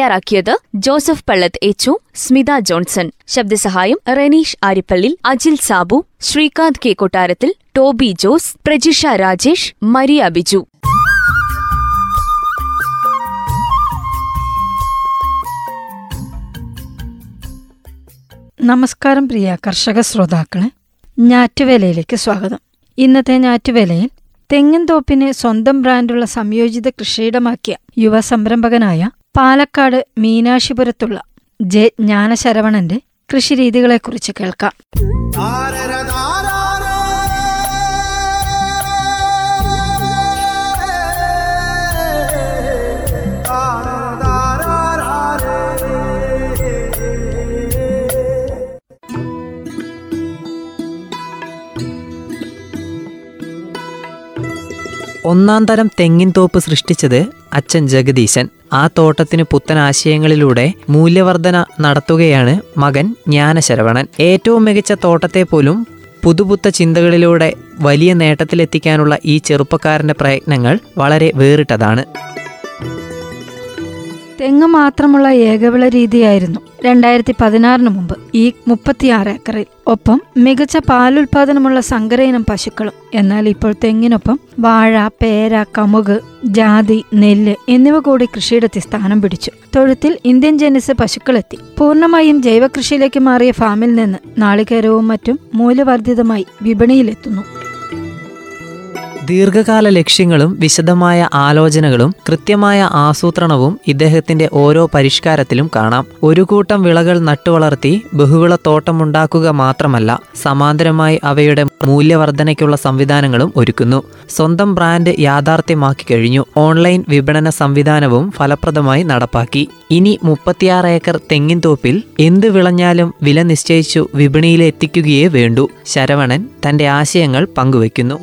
തയ്യാറാക്കിയത് Joseph Pallath എച്ചു Smitha Johnson. ശബ്ദസഹായം Reneesh Arippally Ajil Sabu Sreekanth K Kottarathil Toby Jose Prajisha Rajesh Maria Biju. നമസ്കാരം പ്രിയ കർഷക ശ്രോതാക്കളെ. ഞാറ്റുവേലയിലേക്ക് സ്വാഗതം. ഇന്നത്തെ ഞാറ്റുവേലയിൽ തെങ്ങിൻ തോപ്പിനെ സ്വന്തം ബ്രാൻഡുള്ള സംയോജിത കൃഷിയിടമാക്കിയ യുവ സംരംഭകനായ പാലക്കാട് മീനാശിപുരത്തുള്ള ജെ ജ്ഞാനശരവണന്റെ കൃഷിരീതികളെക്കുറിച്ച് കേൾക്കാം. ഒന്നാം തരം തെങ്ങിൻ തോപ്പ് സൃഷ്ടിച്ചത് അച്ഛൻ ജഗദീശൻ. ആ തോട്ടത്തിന് പുത്തൻ ആശയങ്ങളിലൂടെ മൂല്യവർധന നടത്തുകയാണ് മകൻ ജ്ഞാനശരവണൻ. ഏറ്റവും മികച്ച തോട്ടത്തെ പോലും പുതുപുത്ത ചിന്തകളിലൂടെ വലിയ നേട്ടത്തിലെത്തിക്കാനുള്ള ഈ ചെറുപ്പക്കാരന്റെ പ്രയത്നങ്ങൾ വളരെ വേറിട്ടതാണ്. തെങ്ങ് മാത്രമുള്ള ഏകവിള രീതിയായിരുന്നു. രണ്ടായിരത്തി പതിനാറിന് മുമ്പ് ഈ മുപ്പത്തിയാറ് ഏക്കറിൽ. ഒപ്പം മികച്ച പാലുൽപാദനമുള്ള സങ്കരയിനം പശുക്കളും. എന്നാൽ ഇപ്പോൾ തെങ്ങിനൊപ്പം വാഴ പേര കമുക് ജാതി നെല്ല് എന്നിവ കൂടി കൃഷിയിടത്തിൽ സ്ഥാനം പിടിച്ചു. തൊഴുത്തിൽ ഇന്ത്യൻ ജനിസ് പശുക്കളെത്തി. പൂർണമായും ജൈവകൃഷിയിലേക്ക് മാറിയ ഫാമിൽ നിന്ന് നാളികേരവും മറ്റും മൂല്യവർദ്ധിതമായി വിപണിയിലെത്തുന്നു. ദീർഘകാല ലക്ഷ്യങ്ങളും വിശദമായ ആലോചനകളും കൃത്യമായ ആസൂത്രണവും ഇദ്ദേഹത്തിന്റെ ഓരോ പരിഷ്കാരത്തിലും കാണാം. ഒരു കൂട്ടം വിളകൾ നട്ടുവളർത്തി ബഹുവിളത്തോട്ടമുണ്ടാക്കുക മാത്രമല്ല സമാന്തരമായി അവയുടെ മൂല്യവർധനയ്ക്കുള്ള സംവിധാനങ്ങളും ഒരുക്കുന്നു. സ്വന്തം ബ്രാൻഡ് യാഥാർത്ഥ്യമാക്കി കഴിഞ്ഞു. ഓൺലൈൻ വിപണന സംവിധാനവും ഫലപ്രദമായി നടപ്പാക്കി. ഇനി മുപ്പത്തിയാറ് ഏക്കർ തെങ്ങിൻ തോപ്പിൽ എന്ത് വിളഞ്ഞാലും വില നിശ്ചയിച്ചു വിപണിയിലെത്തിക്കുകയേ വേണ്ടൂ. ശരവണൻ തന്റെ ആശയങ്ങൾ പങ്കുവയ്ക്കുന്നു.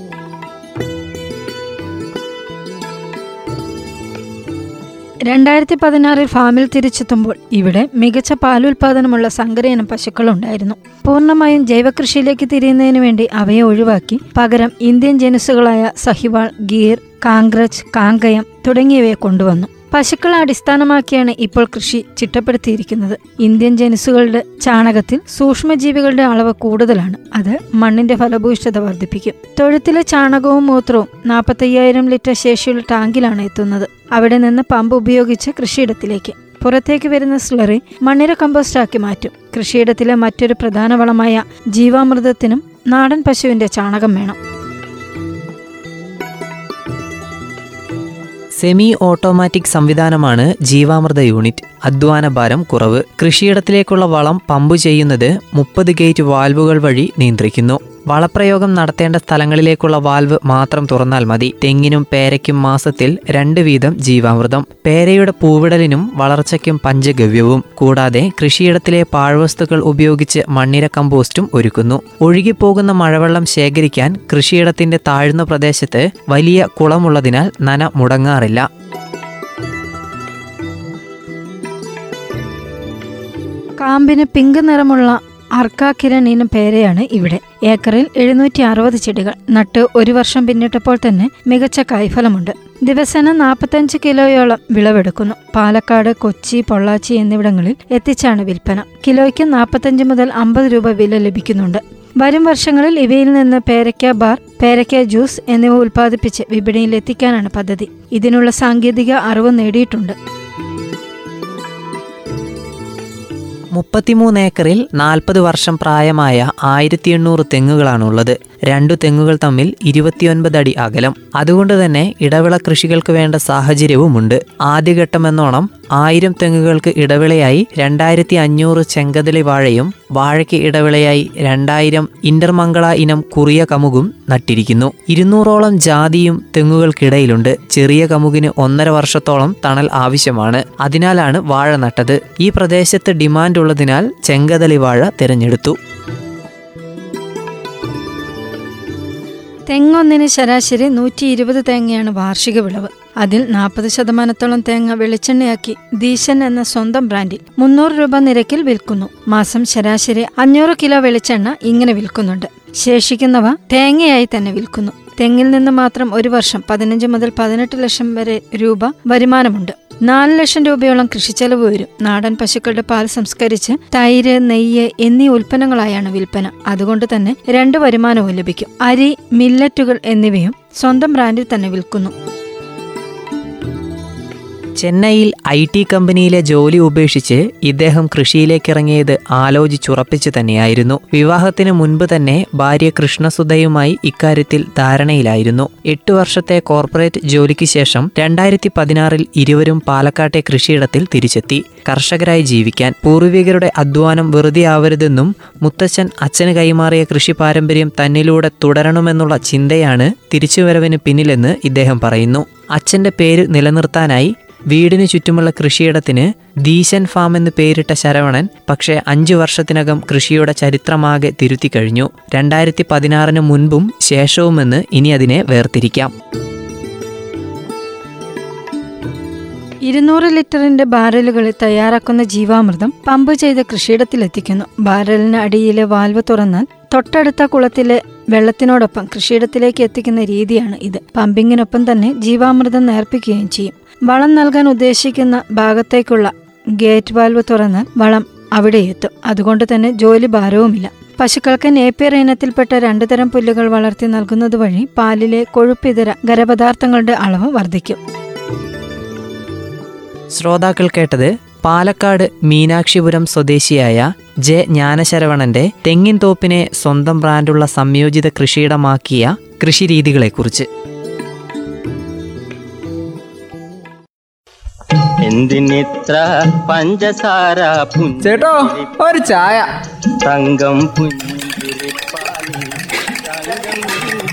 രണ്ടായിരത്തി പതിനാറിൽ ഫാമിൽ തിരിച്ചെത്തുമ്പോൾ ഇവിടെ മികച്ച പാലുൽപാദനമുള്ള സങ്കരയിനം പശുക്കളുണ്ടായിരുന്നു. പൂർണമായും ജൈവകൃഷിയിലേക്ക് തിരിയുന്നതിന് വേണ്ടി അവയെ ഒഴിവാക്കി പകരം ഇന്ത്യൻ ജനുസുകളായ സഹിവാൾ ഗീർ കാങ്ക്രജ് കാങ്കയം തുടങ്ങിയവയെ കൊണ്ടുവന്നു. പശുക്കളെ അടിസ്ഥാനമാക്കിയാണ് ഇപ്പോൾ കൃഷി ചിട്ടപ്പെടുത്തിയിരിക്കുന്നത്. ഇന്ത്യൻ ജനുസുകളുടെ ചാണകത്തിൽ സൂക്ഷ്മജീവികളുടെ അളവ് കൂടുതലാണ്. അത് മണ്ണിന്റെ ഫലഭൂയിഷ്ഠത വർദ്ധിപ്പിക്കും. തൊഴുത്തിലെ ചാണകവും മൂത്രവും നാൽപ്പത്തയ്യായിരം ലിറ്റർ ശേഷിയുള്ള ടാങ്കിലാണ് എത്തുന്നത്. അവിടെ നിന്ന് പമ്പ് ഉപയോഗിച്ച് കൃഷിയിടത്തിലേക്ക്. പുറത്തേക്ക് വരുന്ന സ്ലറി മണ്ണിര കമ്പോസ്റ്റാക്കി മാറ്റും. കൃഷിയിടത്തിലെ മറ്റൊരു പ്രധാന വളമായ ജീവാമൃതത്തിനും നാടൻ പശുവിന്റെ ചാണകം വേണം. സെമി ഓട്ടോമാറ്റിക് സംവിധാനമാണ് ജീവാമൃത യൂണിറ്റ്. അധ്വാന ഭാരം കുറവ്. കൃഷിയിടത്തിലേക്കുള്ള വളം പമ്പ് ചെയ്യുന്നത് മുപ്പത് ഗേറ്റ് വാൽവുകൾ വഴി നിയന്ത്രിക്കുന്നു. വളപ്രയോഗം നടത്തേണ്ട സ്ഥലങ്ങളിലേക്കുള്ള വാൽവ് മാത്രം തുറന്നാൽ മതി. തെങ്ങിനും പേരയ്ക്കും മാസത്തിൽ രണ്ട് വീതം ജീവാമൃതം. പേരയുടെ പൂവിടലിനും വളർച്ചയ്ക്കും പഞ്ചഗവ്യവും. കൂടാതെ കൃഷിയിടത്തിലെ പാഴ്വസ്തുക്കൾ ഉപയോഗിച്ച് മണ്ണിര കമ്പോസ്റ്റും ഒരുക്കുന്നു. ഒഴുകിപ്പോകുന്ന മഴവെള്ളം ശേഖരിക്കാൻ കൃഷിയിടത്തിന്റെ താഴ്ന്ന പ്രദേശത്ത് വലിയ കുളമുള്ളതിനാൽ നന മുടങ്ങാറില്ല. കാമ്പിന് പിങ്ക് നിറമുള്ള അർക്കാക്കിരൺ എന്ന പേരെയാണ് ഇവിടെ. ഏക്കറിൽ എഴുന്നൂറ്റി അറുപത് ചെടികൾ. നട്ട് ഒരു വർഷം പിന്നിട്ടപ്പോൾ തന്നെ മികച്ച കായ്ഫലമുണ്ട്. ദിവസേന നാൽപ്പത്തഞ്ച് കിലോയോളം വിളവെടുക്കുന്നു. പാലക്കാട് കൊച്ചി പൊള്ളാച്ചി എന്നിവിടങ്ങളിൽ എത്തിച്ചാണ് വിൽപ്പന. കിലോയ്ക്ക് നാൽപ്പത്തഞ്ച് മുതൽ അമ്പത് രൂപ വില ലഭിക്കുന്നുണ്ട്. വരും വർഷങ്ങളിൽ ഇവയിൽ നിന്ന് പേരയ്ക്ക ബാർ പേരയ്ക്ക ജ്യൂസ് എന്നിവ ഉൽപ്പാദിപ്പിച്ച് വിപണിയിൽ എത്തിക്കാനാണ് പദ്ധതി. ഇതിനുള്ള സാങ്കേതിക അറിവ് നേടിയിട്ടുണ്ട്. മുപ്പത്തിമൂന്ന് ഏക്കറിൽ നാൽപ്പത് വർഷം പ്രായമായ ആയിരത്തി എണ്ണൂറ് തെങ്ങുകളാണുള്ളത്. രണ്ടു തെങ്ങുകൾ തമ്മിൽ ഇരുപത്തിയൊൻപത് അടി അകലം. അതുകൊണ്ട് തന്നെ ഇടവിള കൃഷികൾക്ക് വേണ്ട സാഹചര്യവുമുണ്ട്. ആദ്യഘട്ടമെന്നോണം ആയിരം തെങ്ങുകൾക്ക് ഇടവിളയായി രണ്ടായിരത്തി അഞ്ഞൂറ് ചെങ്കതലി വാഴയും വാഴയ്ക്ക് ഇടവിളയായി രണ്ടായിരം ഇന്റർമംഗള ഇനം കുറിയ കമുകും നട്ടിരിക്കുന്നു. ഇരുന്നൂറോളം ജാതിയും തെങ്ങുകൾക്കിടയിലുണ്ട്. ചെറിയ കമുകിന് ഒന്നര വർഷത്തോളം തണൽ ആവശ്യമാണ്. അതിനാലാണ് വാഴ നട്ടത്. ഈ പ്രദേശത്ത് ഡിമാൻഡ് ഉള്ളതിനാൽ ചെങ്കതളി വാഴ തിരഞ്ഞെടുത്തു. തെങ്ങൊന്നിന് ശരാശരി നൂറ്റി ഇരുപത് തേങ്ങയാണ് വാർഷിക വിളവ്. അതിൽ നാൽപ്പത് ശതമാനത്തോളം തേങ്ങ വെളിച്ചെണ്ണയാക്കി ദീശൻ എന്ന സ്വന്തം ബ്രാൻഡിൽ മുന്നൂറ് രൂപ നിരക്കിൽ വിൽക്കുന്നു. മാസം ശരാശരി അഞ്ഞൂറ് കിലോ വെളിച്ചെണ്ണ ഇങ്ങനെ വിൽക്കുന്നുണ്ട്. ശേഷിക്കുന്നവ തേങ്ങയായി തന്നെ വിൽക്കുന്നു. തെങ്ങിൽ നിന്ന് മാത്രം ഒരു വർഷം പതിനഞ്ച് മുതൽ പതിനെട്ട് ലക്ഷം വരെ രൂപ വരുമാനമുണ്ട്. നാല് ലക്ഷം രൂപയോളം കൃഷിച്ചെലവ് വരും. നാടൻ പശുക്കളുടെ പാൽ സംസ്കരിച്ച് തൈര് നെയ്യ് എന്നീ ഉൽപ്പന്നങ്ങളായാണ് വിൽപ്പന. അതുകൊണ്ട് തന്നെ രണ്ട് വരുമാനവും ലഭിക്കും. അരി മില്ലറ്റുകൾ എന്നിവയും സ്വന്തം ബ്രാൻഡിൽ തന്നെ വിൽക്കുന്നു. ചെന്നൈയിൽ ഐ ടി കമ്പനിയിലെ ജോലി ഉപേക്ഷിച്ച് ഇദ്ദേഹം കൃഷിയിലേക്കിറങ്ങിയത് ആലോചിച്ചുറപ്പിച്ചു തന്നെയായിരുന്നു. വിവാഹത്തിന് മുൻപ് തന്നെ ഭാര്യ കൃഷ്ണസുധയുമായി ഇക്കാര്യത്തിൽ ധാരണയിലായിരുന്നു. എട്ടു വർഷത്തെ കോർപ്പറേറ്റ് ജോലിക്ക് ശേഷം രണ്ടായിരത്തി പതിനാറിൽ ഇരുവരും പാലക്കാട്ടെ കൃഷിയിടത്തിൽ തിരിച്ചെത്തി. കർഷകരായി ജീവിക്കാൻ. പൂർവികരുടെ അധ്വാനം വെറുതെ ആവരുതെന്നും മുത്തച്ഛൻ അച്ഛന് കൈമാറിയ കൃഷി പാരമ്പര്യം തന്നിലൂടെ തുടരണമെന്നുള്ള ചിന്തയാണ് തിരിച്ചുവരവിന് പിന്നിലെന്ന് ഇദ്ദേഹം പറയുന്നു. അച്ഛന്റെ പേര് നിലനിർത്താനായി വീടിന് ചുറ്റുമുള്ള കൃഷിയിടത്തിന് ദീശൻ ഫാം എന്ന് പേരിട്ട ശരവണൻ പക്ഷേ അഞ്ചു വർഷത്തിനകം കൃഷിയുടെ ചരിത്രമാകെ തിരുത്തി കഴിഞ്ഞു. രണ്ടായിരത്തി പതിനാറിന് മുൻപും ശേഷവുമെന്ന് ഇനി അതിനെ വേർതിരിക്കാം. ഇരുന്നൂറ് ലിറ്ററിന്റെ ബാരലുകളിൽ തയ്യാറാക്കുന്ന ജീവാമൃതം പമ്പ് ചെയ്ത് കൃഷിയിടത്തിലെത്തിക്കുന്നു. ബാരലിന് അടിയിലെ വാൽവ് തുറന്നാൽ തൊട്ടടുത്ത കുളത്തിലെ വെള്ളത്തിനോടൊപ്പം കൃഷിയിടത്തിലേക്ക് എത്തിക്കുന്ന രീതിയാണ് ഇത്. പമ്പിങ്ങിനൊപ്പം തന്നെ ജീവാമൃതം നേർപ്പിക്കുകയും ചെയ്യും. വളം നൽകാൻ ഉദ്ദേശിക്കുന്ന ഭാഗത്തേക്കുള്ള ഗേറ്റ് വാൽവ് തുറന്ന് വളം അവിടെ എത്തും. അതുകൊണ്ട് തന്നെ ജോലി ഭാരവുമില്ല. പശുക്കൾക്ക് നേപ്പിയർ ഇനത്തിൽപ്പെട്ട രണ്ടു തരം പുല്ലുകൾ വളർത്തി നൽകുന്നത് വഴി പാലിലെ കൊഴുപ്പിതര ഖരപദാർത്ഥങ്ങളുടെ അളവ് വർദ്ധിക്കും. ശ്രോതാക്കൾ കേട്ടത് പാലക്കാട് മീനാക്ഷിപുരം സ്വദേശിയായ ജെ ജ്ഞാനശരവണന്റെ തെങ്ങിൻ തോപ്പിനെ സ്വന്തം ബ്രാൻഡുള്ള സംയോജിത കൃഷിയിടമാക്കിയ കൃഷിരീതികളെക്കുറിച്ച്. എന്തിനിത്ര പഞ്ചസാര ചേട്ടോ ഒരു ചായ. തങ്കം പുഞ്ചിരിപ്പാലിൽ തങ്കം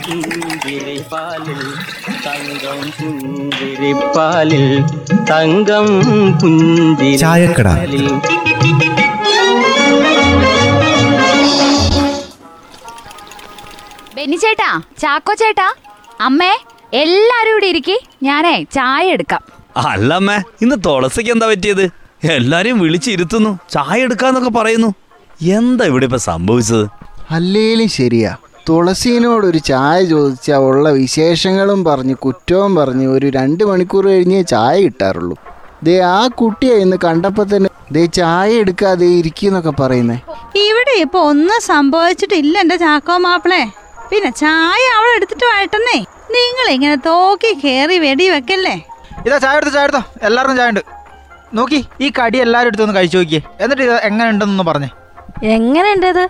പുഞ്ചിരിപ്പാലിൽ തങ്കം പുഞ്ചിരിപ്പാലിൽ തങ്കം. പുഞ്ചിരിപ്പാലിൽ ബെന്നി ചേട്ടാ ചാക്കോ ചേട്ടാ അമ്മേ എല്ലാരും ഇവിടെ ഇരിക്കി. ഞാനേ ചായ എടുക്കാം. അല്ലമ്മേ ഇന്ന് തുളസിക്ക് എന്താ പറ്റിയത്? എല്ലാരെയും വിളിച്ചിരുത്തുന്നു ചായ എടുക്കാന്നൊക്കെ പറയുന്നു. എന്താ ഇവിടെ ഇപ്പൊ സംഭവിച്ചത്? അല്ലേലും ശരിയാ. തുളസീനോട് ഒരു ചായ ചോദിച്ചാൽ ഉള്ള വിശേഷങ്ങളും പറഞ്ഞ് കുറ്റവും പറഞ്ഞ് ഒരു രണ്ട് മണിക്കൂർ കഴിഞ്ഞേ ചായ കിട്ടാറുള്ളൂ. ദേ ആ കുട്ടിയെ ഇന്ന് കണ്ടപ്പോൾ തന്നെ ദേ ചായ എടുക്കാതെ ഇരിക്കുന്നൊക്കെ പറയുന്നേ. ഇവിടെ ഇപ്പൊ ഒന്നും സംഭവിച്ചിട്ടില്ല എന്റെ ചാക്കോ മാപ്പിളെ. പിന്നെ ചായ അവളെടുത്തിട്ട് എടുത്തിട്ട് വഴട്ടെന്നേ നിങ്ങൾ ഇങ്ങനെ തോക്കി കേറി വെടി വെക്കല്ലേ ഇതാ ചായ എടുത്തോ ചായ എടുത്തോ. എല്ലാവർക്കും ചായ ഉണ്ട്. നോക്കി ഈ കടി എല്ലാവരും എടുത്തൊന്ന് കഴിച്ചു നോക്കിയേ. എന്നിട്ട് ഇത് എങ്ങനെ ഉണ്ടെന്നൊന്ന് പറഞ്ഞേ. എങ്ങനെയുണ്ടത്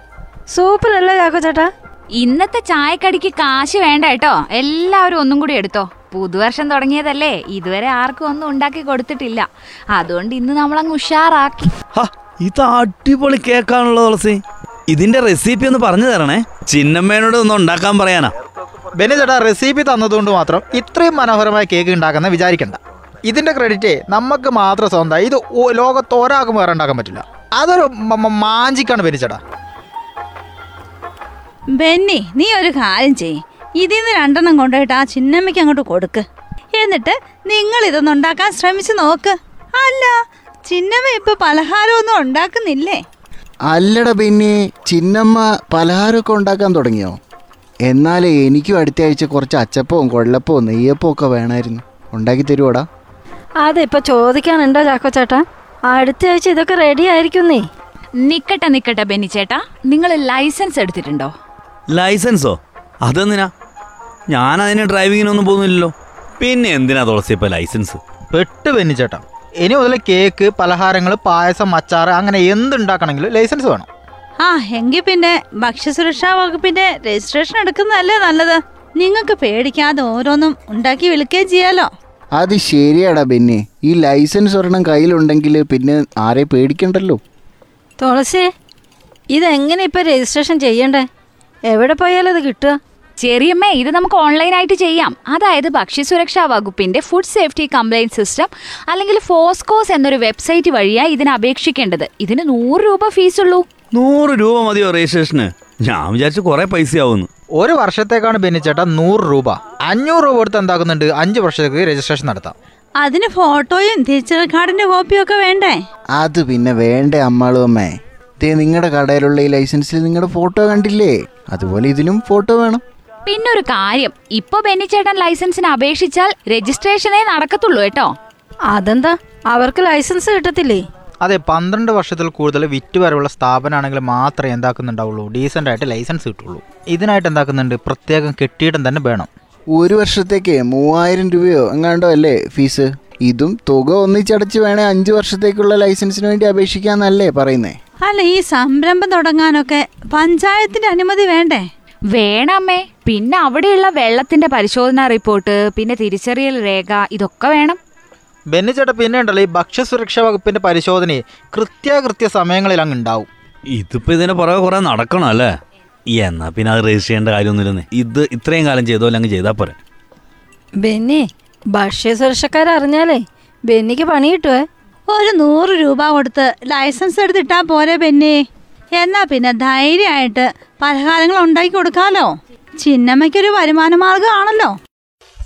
സൂപ്പർ അല്ലേ ചാക്കോ ചേട്ടാ? ഇന്നത്തെ ചായക്കടിക്ക് കാശ് വേണ്ട കേട്ടോ. എല്ലാവരും ഒന്നും കൂടി എടുത്തോ. പുതുവർഷം തുടങ്ങിയതല്ലേ. ഇതുവരെ ആർക്കും ഒന്നും ഉണ്ടാക്കി കൊടുത്തിട്ടില്ല. അതുകൊണ്ട് ഇന്ന് നമ്മളങ്ങ് ഉഷാറാക്കി. ഹ ഇത് അടിപൊളി കേക്കാണല്ലോ തുളസി. ഇതിന്റെ റെസിപ്പി ഒന്ന് പറഞ്ഞു തരണേ. ചിന്നമ്മേനോട് ഒന്ന് ഉണ്ടാക്കാൻ പറയാനാ. ബെന്നി ചേട്ടാ റെസിപ്പി തന്നതുകൊണ്ട് മാത്രം ഇത്രയും മനോഹരമായ കേക്ക് ഉണ്ടാക്കുന്ന വിചാരിക്കണ്ട. ഇതിന്റെ ക്രെഡിറ്റ് നമുക്ക് മാത്രം സ്വന്തം ഇത് ലോകത്ത് ഒരാൾക്കും വേറെ ഉണ്ടാക്കാൻ പറ്റില്ല. അതൊരു മാഞ്ചിക്കാണ് ബെന്നി ചേട്ടാ. ബെന്നി നീ ഒരു കാര്യം ചെയ്യ്. ഇതിൽ നിന്ന് രണ്ടെണ്ണം കൊണ്ടുപോയിട്ട് ആ ചിന്നമ്മയ്ക്ക് അങ്ങോട്ട് കൊടുക്ക്. എന്നിട്ട് നിങ്ങൾ ഇതൊന്നും ഉണ്ടാക്കാൻ ശ്രമിച്ചു നോക്ക്. അല്ല ചിന്നമ്മ ഇപ്പൊ പലഹാരമൊന്നും ഉണ്ടാക്കുന്നില്ലേ? അല്ലട പിന്നെ ചിന്നമ്മ പലഹാരമൊക്കെ ഉണ്ടാക്കാൻ തുടങ്ങിയോ? എന്നാലേ എനിക്കും അടുത്ത ആഴ്ച കുറച്ച് അച്ചപ്പവും കൊള്ളപ്പവും നെയ്യപ്പവും ഒക്കെ വേണമായിരുന്നു ഉണ്ടാക്കി തരുവോടാ? അതിപ്പോ ചോദിക്കാനുണ്ടോ ചാക്കോ ചേട്ടാ? അടുത്ത ആഴ്ച ഇതൊക്കെ റെഡി ആയിരിക്കുന്നേ. നിക്കട്ടെ നിക്കട്ടെ ബെന്നി ചേട്ടാ. നിങ്ങൾ ലൈസൻസ് എടുത്തിട്ടുണ്ടോ? ലൈസൻസോ? അതെന്തിനാ? ഞാൻ അതിന് ഡ്രൈവിങ്ങിനൊന്നും പോകുന്നില്ലല്ലോ. പിന്നെ എന്തിനാ തുളസി ഇപ്പൊ ലൈസൻസ്? പെട്ട് ബെന്നി ചേട്ടാ. ഇനി മുതൽ കേക്ക് പലഹാരങ്ങൾ പായസം അച്ചാറ് അങ്ങനെ എന്തുണ്ടാക്കണമെങ്കിലും ലൈസൻസ് വേണം. ആ എങ്കിൽ പിന്നെ ഭക്ഷ്യസുരക്ഷാ വകുപ്പിന്റെ രജിസ്ട്രേഷൻ എടുക്കുന്നതല്ലേ നല്ലത്? നിങ്ങൾക്ക് പേടിക്കാതെ ഓരോന്നും ഉണ്ടാക്കി വിളിക്കുകയും ചെയ്യാലോ? അത് ശരിയാടാ പിന്നെ ഈ ലൈസൻസ് ഒരെണ്ണം കയ്യിലുണ്ടെങ്കിൽ പിന്നെ ആരെ പേടിക്കണ്ടല്ലോ? തുളസി ഇതെങ്ങനെ ഇപ്പൊ രജിസ്ട്രേഷൻ ചെയ്യണ്ടേ? എവിടെ പോയാലും അത് കിട്ടുക. ചെറിയമ്മേ ഇത് നമുക്ക് ഓൺലൈനായിട്ട് ചെയ്യാം. അതായത് ഭക്ഷ്യസുരക്ഷാ വകുപ്പിന്റെ ഫുഡ് സേഫ്റ്റി കംപ്ലൈന്റ് സിസ്റ്റം അല്ലെങ്കിൽ ഫോസ്കോസ് എന്നൊരു വെബ്സൈറ്റ് വഴിയാണ് ഇതിന് അപേക്ഷിക്കേണ്ടത്. ഇതിന് നൂറ് രൂപ ഫീസുള്ളൂ. നൂറ് രൂപ മതിയോ രജിസ്ട്രേഷന്? ഞാൻ വിചാരിച്ചു കുറെ പൈസ ആവുന്നു ഒരു വർഷത്തേക്കാണ് ബെന്നിച്ചേട്ടാ നൂറ് രൂപ. അഞ്ഞൂറ് രൂപ കൊടുത്ത് എന്താക്കുന്നുണ്ട്? അഞ്ച് വർഷത്തേക്ക് രജിസ്ട്രേഷൻ നടത്താം. അതിന് ഫോട്ടോയും തിരിച്ചറിയൽ കാർഡിന്റെ കോപ്പിയും ഒക്കെ വേണ്ടേ? അത് പിന്നെ വേണ്ടേ അമ്മാളും അമ്മേ. ദേ നിങ്ങളുടെ കടയിലുള്ള ഈ ലൈസൻസിൽ നിങ്ങളുടെ ഫോട്ടോ കണ്ടില്ലേ? അതുപോലെ ഇതിലും ഫോട്ടോ വേണം. പിന്നെ ഒരു കാര്യം. ഇപ്പൊ ബെന്നിച്ചേട്ടൻ ലൈസൻസിന് അപേക്ഷിച്ചാൽ രജിസ്ട്രേഷനേ നടക്കത്തുള്ളൂ കേട്ടോ. അതെന്താ? അവർക്ക് ലൈസൻസ് കിട്ടത്തില്ലേ? അതെ പന്ത്രണ്ട് വർഷത്തിൽ കൂടുതൽ വിറ്റ് വരവുള്ള സ്ഥാപനമാണെങ്കിൽ മാത്രമേ എന്താക്കുന്നുണ്ടാവുള്ളൂ. ഡീസന്റ് ആയിട്ട് ലൈസൻസ് കിട്ടുള്ളൂ. ഇതിനായിട്ട് എന്താക്കുന്നുണ്ട്? പ്രത്യേകം കെട്ടിയിടം തന്നെ വേണം. ഒരു വർഷത്തേക്ക് മൂവായിരം രൂപയോ എങ്ങാണ്ടോ അല്ലേ ഫീസ് ഇതും തുക ഒന്നിച്ചടച്ച് വേണേ അഞ്ച് വർഷത്തേക്കുള്ള ലൈസൻസിന് വേണ്ടി അപേക്ഷിക്കാന്നല്ലേ പറയുന്നേ. അല്ല ഈ സംരംഭം തുടങ്ങാനൊക്കെ പഞ്ചായത്തിന്റെ അനുമതി വേണ്ടേ? വേണമേ പിന്നെ അവിടെയുള്ള വെള്ളത്തിന്റെ പരിശോധനാ റിപ്പോർട്ട് പിന്നെ തിരിച്ചറിയൽ രേഖ ഇതൊക്കെ വേണം. ബെന്നിച്ചേട്ടാ പിന്നെ ഉണ്ടല്ലോ ഈ ഭക്ഷ്യസുരക്ഷാ വകുപ്പിന്റെ പരിശോധനയെ കൃത്യകൃത്യ സമയങ്ങളിൽ അങ്ങ് ഉണ്ടാവും ഇതിപ്പോ ഇതിനെ പുറകെ കുറെ നടക്കണം അല്ലേ? എന്നാ പിന്നെ അത് രജിസ്റ്റർ ചെയ്യേണ്ട കാര്യമൊന്നുമില്ലെന്നേ. ഇത് ഇത്രയും കാലം ചെയ്തോ അല്ലെങ്കിൽ ചെയ്താൽ പോരെ? ബെന്നി ഭക്ഷ്യസുരക്ഷക്കാരറിഞ്ഞാലേ ബെന്നിക്ക് പണി കിട്ടുവേ. ഒരു നൂറ് രൂപ കൊടുത്ത് ലൈസൻസ് എടുത്തിട്ടാ പോരെ ബെന്നി. എന്നാ പിന്നെ ധൈര്യമായിട്ട് പലഹാരങ്ങൾ ഉണ്ടാക്കി കൊടുക്കാമല്ലോ ചിന്നമ്മയ്ക്കൊരു വരുമാന മാർഗമാണല്ലോ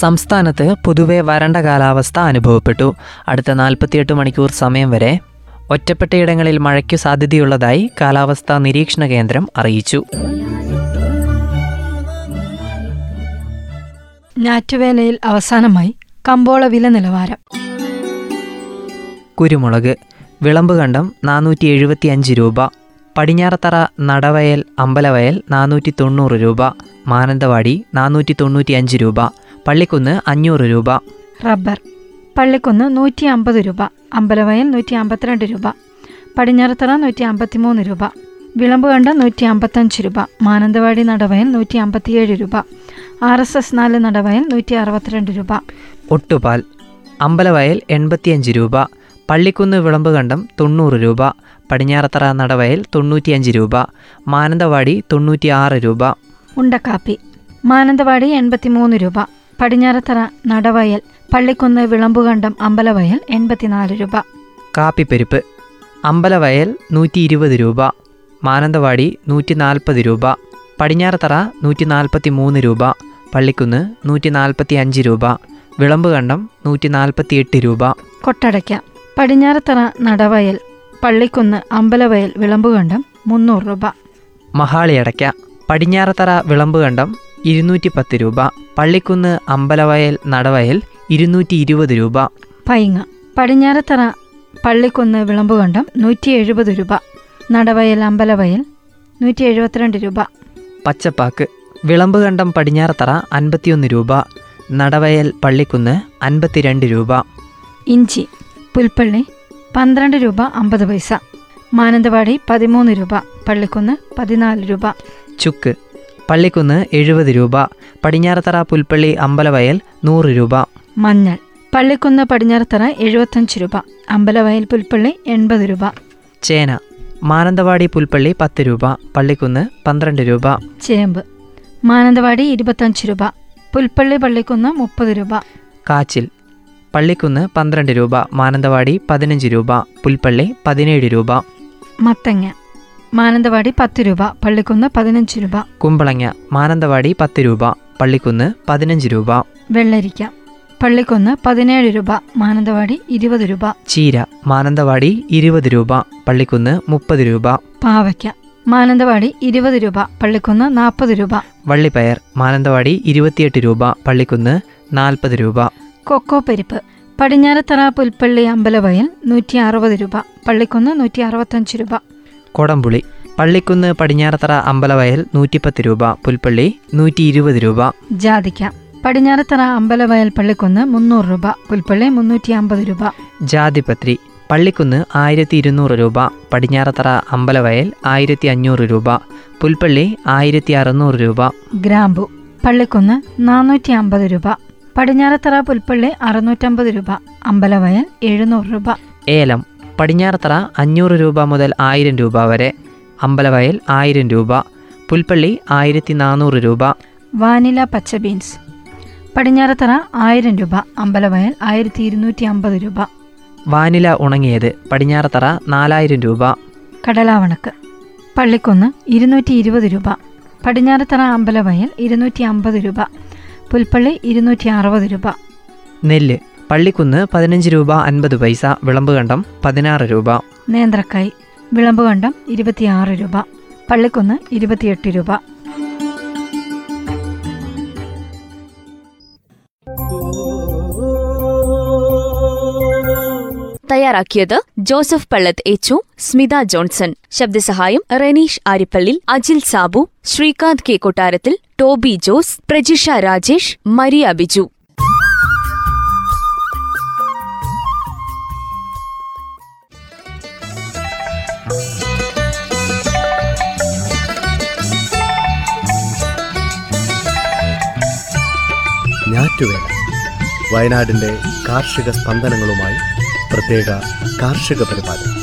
സംസ്ഥാനത്ത് പൊതുവെ വരണ്ട കാലാവസ്ഥ അനുഭവപ്പെട്ടു. അടുത്ത നാൽപ്പത്തിയെട്ട് മണിക്കൂർ സമയം വരെ ഒറ്റപ്പെട്ടയിടങ്ങളിൽ മഴയ്ക്കു സാധ്യതയുള്ളതായി കാലാവസ്ഥാ നിരീക്ഷണ കേന്ദ്രം അറിയിച്ചു. ഞാറ്റുവേലയിൽ അവസാനമായി കമ്പോള വില നിലവാരം. കുരുമുളക് വിളമ്പ് കണ്ടം നാനൂറ്റി എഴുപത്തി അഞ്ച് രൂപ പടിഞ്ഞാറത്തറ നടവയൽ അമ്പലവയൽ നാനൂറ്റി തൊണ്ണൂറ് രൂപ മാനന്തവാടി നാനൂറ്റി തൊണ്ണൂറ്റി അഞ്ച് രൂപ പള്ളിക്കുന്ന് അഞ്ഞൂറ് രൂപ. റബ്ബർ. പള്ളിക്കുന്ന് നൂറ്റി അമ്പത് രൂപ. അമ്പലവയൽ നൂറ്റി അമ്പത്തിരണ്ട് രൂപ. പടിഞ്ഞാറത്തറ നൂറ്റി അമ്പത്തിമൂന്ന് രൂപ. വിളമ്പുകണ്ട നൂറ്റി അമ്പത്തഞ്ച് രൂപ. മാനന്തവാടി നടവയൽ നൂറ്റി അമ്പത്തിയേഴ് രൂപ. ആർ എസ് എസ് നാല് നടവയൽ നൂറ്റി അറുപത്തിരണ്ട് രൂപ. ഒട്ടുപാൽ. അമ്പലവയൽ എൺപത്തിയഞ്ച് രൂപ. പള്ളിക്കുന്ന് വിളമ്പ് കണ്ടം തൊണ്ണൂറ് രൂപ. പടിഞ്ഞാറത്തറ നടവയൽ തൊണ്ണൂറ്റിയഞ്ച് രൂപ. മാനന്തവാടി തൊണ്ണൂറ്റി ആറ് രൂപ. ഉണ്ടക്കാപ്പി. മാനന്തവാടി എൺപത്തിമൂന്ന് രൂപ. പടിഞ്ഞാറത്തറ നടവയൽ പള്ളിക്കുന്ന് വിളമ്പുകണ്ടം അമ്പലവയൽ എൺപത്തിനാല് രൂപ. കാപ്പിപ്പരിപ്പ് അമ്പലവയൽ നൂറ്റി ഇരുപത് രൂപ മാനന്തവാടി നൂറ്റി നാൽപ്പത് രൂപ പടിഞ്ഞാറത്തറ നൂറ്റി നാൽപ്പത്തി മൂന്ന് രൂപ പള്ളിക്കുന്ന് നൂറ്റി നാൽപ്പത്തി അഞ്ച് രൂപ വിളമ്പുകണ്ടം നൂറ്റി നാൽപ്പത്തി എട്ട് രൂപ. കൊട്ടടയ്ക്ക പടിഞ്ഞാറത്തറ നടവയൽ പള്ളിക്കുന്ന് അമ്പലവയൽ വിളമ്പുകണ്ടം മുന്നൂറ് രൂപ. മഹാളിയടയ്ക്ക പടിഞ്ഞാറത്തറ വിളമ്പ് കണ്ടം ഇരുന്നൂറ്റി പത്ത് രൂപ പള്ളിക്കുന്ന് അമ്പലവയൽ നടവയൽ ഇരുന്നൂറ്റി ഇരുപത് രൂപ. പൈങ്ങ പടിഞ്ഞാറത്തറ പള്ളിക്കുന്ന് വിളമ്പുകണ്ടം നൂറ്റി എഴുപത് രൂപ നടവയൽ അമ്പലവയൽ നൂറ്റി എഴുപത്തിരണ്ട് രൂപ. പച്ചപ്പാക്ക് വിളമ്പുകണ്ടം പടിഞ്ഞാറത്തറ അൻപത്തിയൊന്ന് രൂപ നടവയൽ പള്ളിക്കുന്ന് അൻപത്തിരണ്ട് രൂപ. ഇഞ്ചി പുൽപ്പള്ളി പന്ത്രണ്ട് രൂപ അമ്പത് പൈസ. മാനന്തവാടി പതിമൂന്ന് രൂപ പള്ളിക്കുന്ന് പതിനാല് രൂപ. ചുക്ക് പള്ളിക്കുന്ന് എഴുപത് രൂപ. പടിഞ്ഞാറത്തറ പുൽപ്പള്ളി അമ്പലവയൽ നൂറ് രൂപ. മഞ്ഞൾ. പള്ളിക്കുന്ന് പടിഞ്ഞാറത്തറ എഴുപത്തഞ്ച് രൂപ. അമ്പലവയൽ പുൽപ്പള്ളി എൺപത് രൂപ. ചേന. മാനന്തവാടി പുൽപ്പള്ളി പത്ത് രൂപ. പള്ളിക്കുന്ന് പന്ത്രണ്ട് രൂപ. ചേമ്പ്. മാനന്തവാടി ഇരുപത്തഞ്ച് രൂപ. പുൽപ്പള്ളി പള്ളിക്കുന്ന് മുപ്പത് രൂപ. കാച്ചിൽ. പള്ളിക്കുന്ന് പന്ത്രണ്ട് രൂപ. മാനന്തവാടി പതിനഞ്ച് രൂപ. പുൽപ്പള്ളി പതിനേഴ് രൂപ. മത്തങ്ങ. മാനന്തവാടി പത്ത് രൂപ പള്ളിക്കുന്ന് പതിനഞ്ച് രൂപ. കുമ്പളങ്ങ മാനന്തവാടി പത്ത് രൂപ പള്ളിക്കുന്ന് പതിനഞ്ച് രൂപ. വെള്ളരിക്ക പള്ളിക്കുന്ന് പതിനേഴ് രൂപ മാനന്തവാടി ഇരുപത് രൂപ. ചീര മാനന്തവാടി ഇരുപത് രൂപ പള്ളിക്കുന്ന് മുപ്പത് രൂപ. പാവയ്ക്ക മാനന്തവാടി ഇരുപത് രൂപ പള്ളിക്കുന്ന് നാൽപ്പത് രൂപ. വള്ളിപ്പയർ മാനന്തവാടി ഇരുപത്തിയെട്ട് രൂപ പള്ളിക്കുന്ന് നാൽപ്പത് രൂപ. കൊക്കോ പരിപ്പ് പടിഞ്ഞാറത്തറ പുൽപ്പള്ളി അമ്പലവയൽ നൂറ്റി അറുപത് രൂപ പള്ളിക്കുന്ന് നൂറ്റി അറുപത്തഞ്ച് രൂപ. കൊടംപുളി പള്ളിക്കുന്ന് പടിഞ്ഞാറത്തറ അമ്പലവയൽ നൂറ്റിപ്പത്ത് രൂപ പുൽപ്പള്ളി നൂറ്റി ഇരുപത് രൂപ. ജാതിക്ക പടിഞ്ഞാറത്തറ അമ്പലവയൽ പള്ളിക്കുന്ന് മുന്നൂറ് രൂപ പുൽപ്പള്ളി മുന്നൂറ്റി അമ്പത് രൂപ. ജാതിപത്രി പള്ളിക്കുന്ന് ആയിരത്തി ഇരുന്നൂറ് രൂപ പടിഞ്ഞാറത്തറ അമ്പലവയൽ ആയിരത്തി അഞ്ഞൂറ് രൂപ പുൽപ്പള്ളി ആയിരത്തി അറുന്നൂറ് രൂപ. ഗ്രാമ്പു പള്ളിക്കുന്ന് നാനൂറ്റി അമ്പത് രൂപ പടിഞ്ഞാറത്തറ പുൽപ്പള്ളി അറുന്നൂറ്റമ്പത് രൂപ അമ്പലവയൽ എഴുന്നൂറ് രൂപ. ഏലം പടിഞ്ഞാറത്തറ അഞ്ഞൂറ് രൂപ മുതൽ ആയിരം രൂപ വരെ. അമ്പലവയൽ ആയിരം രൂപ. പുൽപ്പള്ളി ആയിരത്തി നാനൂറ് രൂപ. വാനില പച്ച ബീൻസ്. പടിഞ്ഞാറത്തറ ആയിരം രൂപ. അമ്പലവയൽ ആയിരത്തി ഇരുന്നൂറ്റി അമ്പത് രൂപ. വാനില ഉണങ്ങിയത് പടിഞ്ഞാറത്തറ നാലായിരം രൂപ. കടലാവണക്ക്. പള്ളിക്കുന്ന് ഇരുന്നൂറ്റി ഇരുപത് രൂപ. പടിഞ്ഞാറത്തറ അമ്പലവയൽ ഇരുന്നൂറ്റി അമ്പത് രൂപ. പുൽപ്പള്ളി ഇരുന്നൂറ്റി അറുപത് രൂപ. നെല്ല് പള്ളിക്കുന്ന് പതിനഞ്ച് രൂപ അൻപത് പൈസ വിളമ്പുകണ്ടം പതിനാറ് രൂപ. നേന്ത്രക്കായ് വിളമ്പുകണ്ടം ഇരുപത്തിയാറ് രൂപ. പള്ളിക്കുന്ന് ഇരുപത്തിയെട്ട് രൂപ. തയ്യാറാക്കിയത് ജോസഫ് പള്ളത്ത് എച്ചു സ്മിത ജോൺസൺ. ശബ്ദസഹായം Reneesh Arippally Ajil Sabu Sreekanth K Kottarathil Toby Jose Prajisha Rajesh Maria Biju. ഞാറ്റുവേല വയനാടിന്റെ കാർഷിക സ്പന്ദനങ്ങളുമായി പ്രത്യേക കാർഷിക പരിപാടി.